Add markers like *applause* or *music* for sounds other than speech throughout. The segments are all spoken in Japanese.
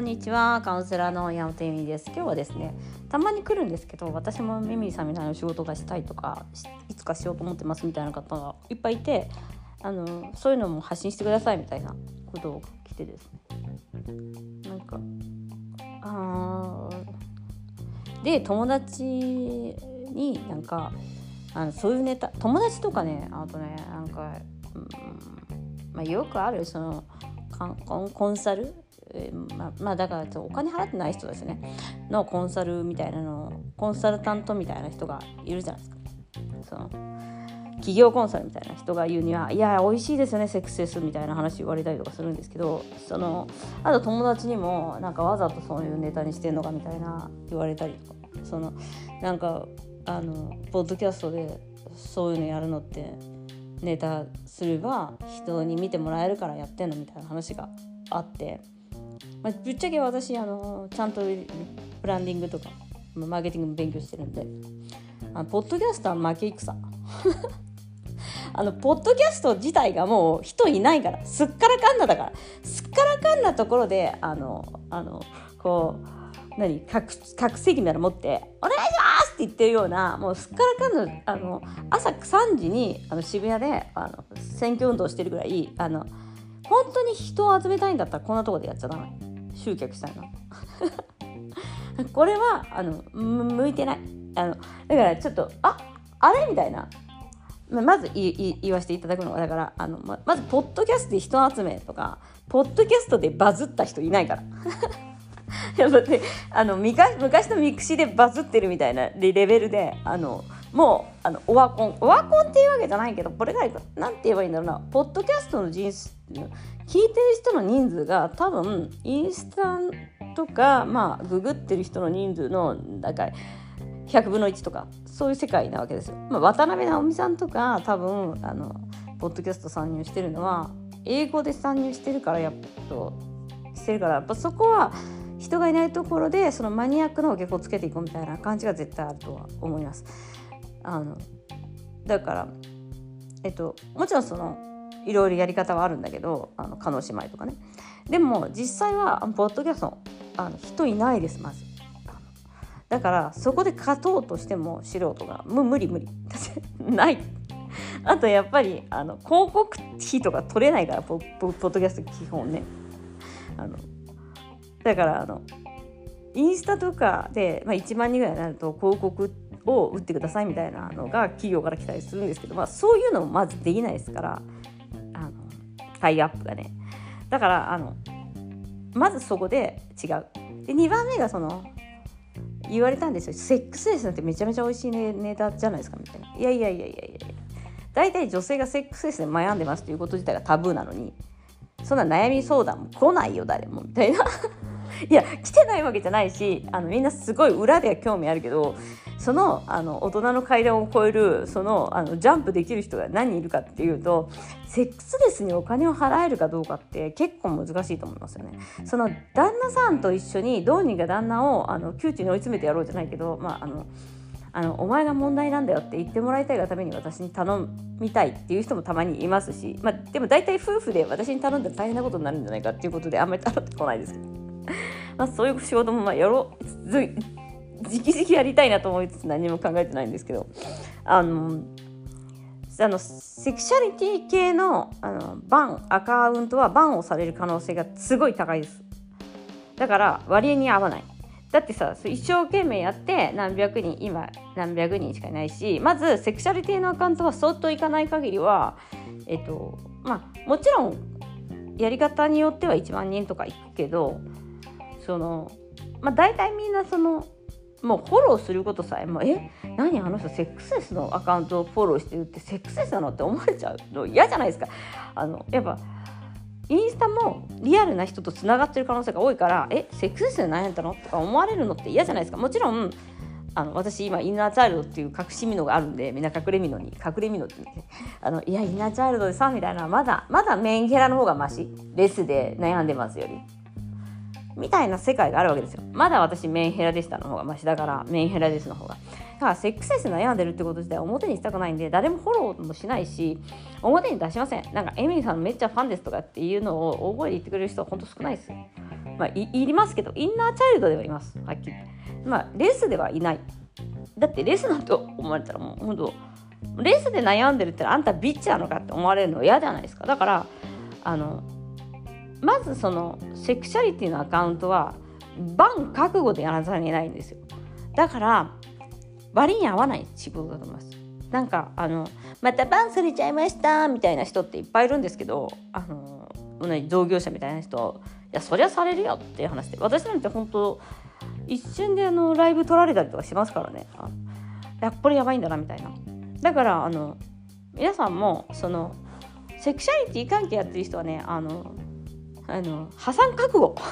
んにちはカウンセラーの山本由美です。今日はですねたまに来るんですけど私もミミさんみたいな仕事がしたいとかいつかしようと思ってますみたいな方がいっぱいいてあのそういうのも発信してくださいみたいなことを来てですね。なんかあで友達になんかあのそういうネタ友達とかねあとねなんか、うんまあ、よくあるそのコンサルまあ、まあだからお金払ってない人ですねのコンサルみたいなのコンサルタントみたいな人がいるじゃないですか。その企業コンサルみたいな人が言うにはいや美味しいですよねセクスレスみたいな話言われたりとかするんですけどそのあと友達にもなんかわざとそういうネタにしてんのかみたいな言われたりとかそのなんかあのポッドキャストでそういうのやるのってネタすれば人に見てもらえるからやってんのみたいな話があって、まあ、ぶっちゃけ私あのちゃんとブランディングとかマーケティングも勉強してるんで。あポッドキャストは負け戦。*laughs* あのポッドキャスト自体がもう人いないから。すっからかんなだから。すっからかんなところであのあのこう何覚覚醒なら持って「お願いします!」って言ってるようなもうすっからかんのあの朝3時にあの渋谷であの選挙運動してるぐらいあの本当に人を集めたいんだったらこんなとこでやっちゃダメ。集客したいな *laughs* これはあの向いてない。あのだからちょっとああれみたいな。まず言わせていただくのはだからあのままずポッドキャストで人集めとかポッドキャストでバズった人いないから。*laughs* やだってあの昔の mixi でバズってるみたいなレベルであのもうあのオワコン。オワコンっていうわけじゃないけどこれが何て言えばいいんだろうな。ポッドキャストの人数聞いてる人の人数が多分インスタとかまあググってる人の人数のだか100分の1とかそういう世界なわけですよ。まあ、渡辺直美さんとか多分あのポッドキャスト参入してるのは英語で参入してるからやっとしてるからやっぱそこは人がいないところでそのマニアックなお客をつけていこうみたいな感じが絶対あるとは思います。あのだからえっともちろんそのいろいろやり方はあるんだけどあの加納姉妹とかね。でも実際はポッドキャストあの人いないですまず。だからそこで勝とうとしても素人がもう無理無理。*laughs* ない。あとやっぱりあの広告費とか取れないからポポポッドキャスト基本ね。あのだからあのインスタとかで、まあ、1万人ぐらいになると広告を打ってくださいみたいなのが企業から来たりするんですけど、まあ、そういうのもまずできないですからタイアップがね。だからあのまずそこで違う。で2番目がその言われたんですよ。セックスレスなんてめちゃめちゃ美味しいネネタじゃないですかみたいな。いやいやいやいやいや大体女性がセックスレスで悩んでますっていうこと自体がタブーなのにそんな悩み相談も来ないよ誰もみたいな。*laughs* いや来てないわけじゃないしあのみんなすごい裏では興味あるけどそのあの大人の階段を越えるそのあのジャンプできる人が何人いるかっていうとセックスレスにお金を払えるかどうかって結構難しいと思いますよね。その旦那さんと一緒にどうにか旦那をあの窮地に追い詰めてやろうじゃないけど、まあ、あのあのお前が問題なんだよって言ってもらいたいがために私に頼みたいっていう人もたまにいますし、まあ、でも大体夫婦で私に頼んだら大変なことになるんじゃないかっていうことであんまり頼ってこないですけど。*laughs* まあ、そういう仕事もまあやろう直々やりたいなと思いつつ何も考えてないんですけどあのあのセクシャリティ系のあのバンアカウントはバンをされる可能性がすごい高いです。だから割合に合わない。だってさ一生懸命やって何百人今何百人しかいないしまずセクシャリティのアカウントは相当いかない限りはえっとまあもちろんやり方によっては1万人とかいくけどその、まあ、大体みんなそのもうフォローすることさえもえ何あの人セックスレスのアカウントをフォローしてるってセックスレスなのって思われちゃうの嫌じゃないですか。あのやっぱインスタもリアルな人とつながってる可能性が多いからえセックスレスで何やったのとか思われるのって嫌じゃないですか。もちろんあの私今インナーチャイルドっていう隠しミノがあるんでみんな隠れミノに隠れミノって言って。あのいやインナーチャイルドでさみたいなまだまだメンヘラの方がマシ。レスで悩んでますより。みたいな世界があるわけですよ。まだ私メンヘラでしたの方がマシだからメンヘラですの方が。だからセックスレス悩んでるってこと自体表にしたくないんで誰もフォローもしないし表に出しません。なんかエミリーさんめっちゃファンですとかっていうのを大声で言ってくれる人は本当少ないです。まあいりますけどインナーチャイルドではいますはっきりまあレスではいないだってレスなんて思われたらもう本当レスで悩んでるってあんたビッチなのかって思われるの嫌じゃないですかだからあのまずそのセクシャリティのアカウントはバン覚悟でやらざるを得ないんですよ。だから割に合わない仕事だと思います。なんかあのまたバンされちゃいましたみたいな人っていっぱいいるんですけどあの同業者みたいな人いやそりゃされるよっていう話で私なんて本当一瞬であのライブ撮られたりとかしますからね。あやっぱりやばいんだなみたいな。だからあの皆さんもそのセクシャリティ関係やってる人はねあのあの破産覚悟。*laughs*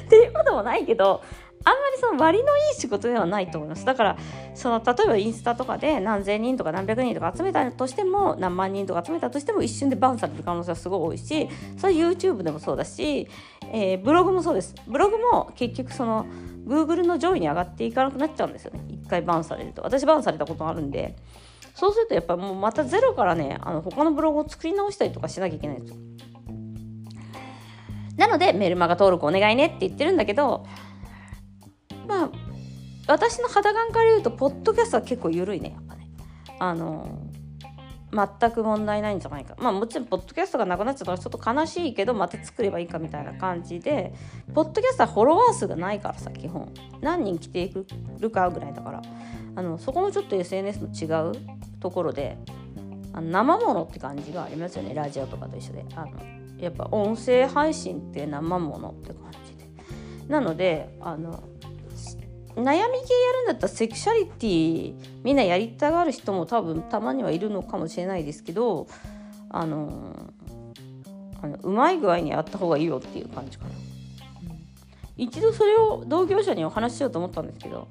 っていうこともないけどあんまりその割のいい仕事ではないと思います。だからその例えばインスタとかで何千人とか何百人とか集めたとしても何万人とか集めたとしても一瞬でバンされる可能性はすごい多いしそれ YouTube でもそうだし、えー、ブログもそうです。ブログも結局その Google の上位に上がっていかなくなっちゃうんですよね。一回バンされると。私バンされたことあるんで。そうするとやっぱもうまたゼロからねあの他のブログを作り直したりとかしなきゃいけないんですよ。なのでメルマガ登録お願いねって言ってるんだけどまあ私の肌感から言うとポッドキャストは結構緩いねやっぱね。あの全く問題ないんじゃないか。まあもちろんポッドキャストがなくなっちゃったらちょっと悲しいけどまた作ればいいかみたいな感じでポッドキャストはフォロワー数がないからさ基本。何人来てるかぐらいだから。あのそこもちょっと SNS の違うところであの生ものって感じがありますよねラジオとかと一緒で。あのやっぱ音声配信って生ものって感じで。なのであの悩み系やるんだったらセクシャリティみんなやりたがる人も多分たまにはいるのかもしれないですけどあのあのうまい具合にやった方がいいよっていう感じかな、一度それを同業者にお話ししようと思ったんですけど。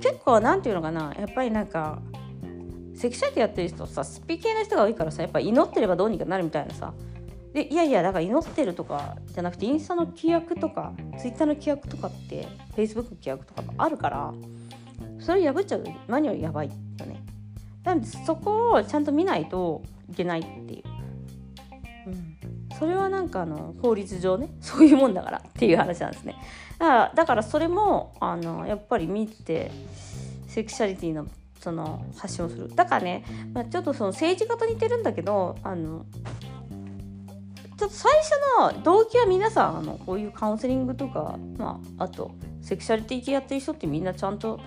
結構なんていうのかな。やっぱりなんかセクシャリティやってる人さスピ系な人が多いからさやっぱ祈ってればどうにかなるみたいなさ。でいやいやだから祈ってるとかじゃなくてインスタの規約とかツイッターの規約とかってフェイスブックの規約とかあるからそれ破っちゃう何よりやばいよね。なのでそこをちゃんと見ないといけないっていう、うん、それはなんかあの法律上ね *laughs* そういうもんだからっていう話なんですね。だからだからそれもあのやっぱり見てセクシャリティのその発信をするだからね、まあ、ちょっとその政治家と似てるんだけどあのちょっと最初の動機は皆さんあのこういうカウンセリングとか、まあ、あとセクシャリティ系やってる人ってみんなちゃんと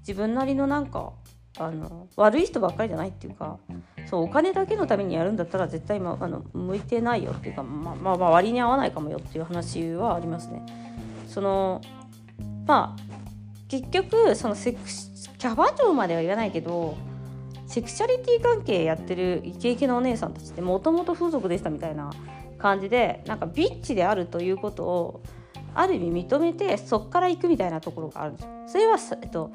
自分なりのなんかあの悪い人ばっかりじゃないっていうかそうお金だけのためにやるんだったら絶対、まあ、の向いてないよっていうか、まあ、まあ、割に合わないかもよっていう話はありますね。そのまあ結局そのセクキャバ嬢までは言わないけどセクシャリティ関係やってるイケイケのお姉さんたちってもともと風俗でしたみたいな感じでなんかビッチであるということをある意味認めてそっから行くみたいなところがあるんですよ。それは、えっと、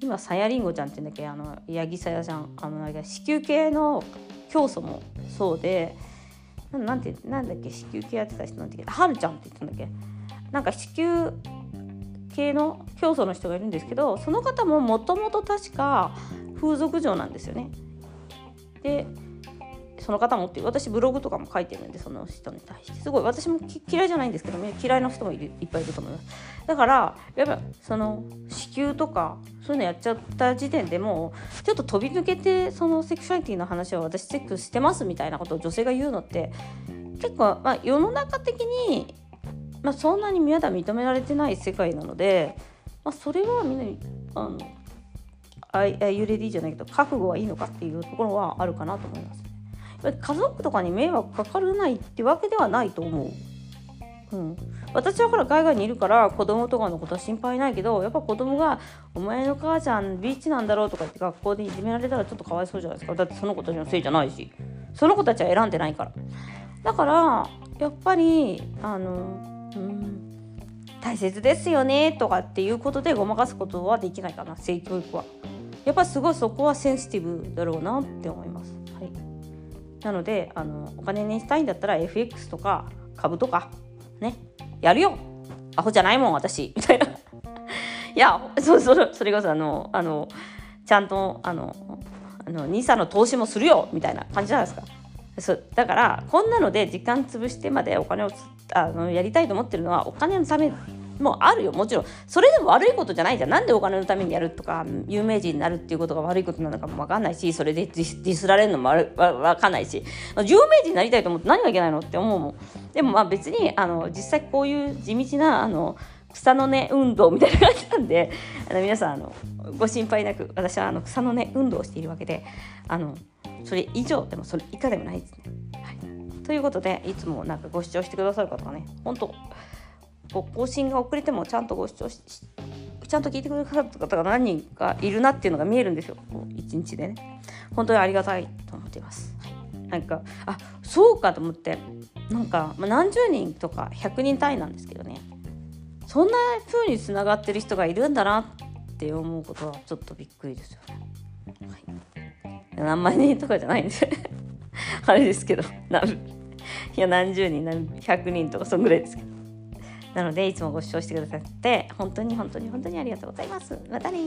今さやりんごちゃんって言うんだっけあの八木さやちゃんあのなんか子宮系の教祖もそうでなんてなんだっけ子宮系やってた人なんだっけはるちゃんって言ったんだっけなんか子宮系の教祖の人がいるんですけどその方ももともと確か風俗嬢なんですよね。でその方もって私ブログとかも書いてるんでその人に対して。すごい私も嫌いじゃないんですけど嫌いな人もいるいっぱいいると思います。だからやっぱその子宮とかそういうのやっちゃった時点でもうちょっと飛び抜けてそのセクシュアリティの話は私セックスしてますみたいなことを女性が言うのって結構、まあ、世の中的に、まあ、そんなにまだ認められてない世界なので、まあ、それはみんなあのあゆれ d じゃないけど覚悟はいいのかっていうところはあるかなと思います。家族とかに迷惑かからないってわけではないと思う。うん、私はほら海外にいるから子供とかのことは心配ないけどやっぱ子供が「お前の母ちゃんビーチなんだろ」うとか言って学校でいじめられたらちょっとかわいそうじゃないですかだってその子たちのせいじゃないしその子たちは選んでないからだからやっぱりあの大切ですよねとかっていうことでごまかすことはできないかな性教育は。やっぱすごいそこはセンシティブだろうなって思います。はい。なのであのお金にしたいんだったら FX とか株とかねやるよ。アホじゃないもん私。みたいな。いやそうそそれこそあのあのちゃんとあのあの NISA の投資もするよ。みたいな感じじゃないですか。そうだからこんなので時間潰してまでお金をあのやりたいと思ってるのはお金のためもあるよ。もちろんそれでも悪いことじゃないじゃん。なんでお金のためにやるとか有名人になるっていうことが悪いことなのかも分かんないしそれでディスられるのも分かんないし有名人になりたいと思って何がいけないのって思うもん。でもまあ別にあの実際こういう地道なあの草の根運動みたいな感じなんであの皆さんあのご心配なく私はあの草の根運動をしているわけであのそれ以上でもそれ以下でもないですね。はい、ということでいつもなんかご視聴してくださる方がね本当更新が遅れてもちゃんとご視聴しちゃんと聞いてくださった方が何人かいるなっていうのが見えるんですよ。一日でね。本当にありがたいと思っています、なんかあそうかと思ってなんか、まあ、何十人とか100人単位なんですけどね。そんな風につながってる人がいるんだなって思うことはちょっとびっくりですよね、はい、何万人とかじゃないんで。*laughs* あれですけど。いや何十人何百人とかそんぐらいですけど。なのでいつもご視聴してくださって本当に本当に本当にありがとうございます。またね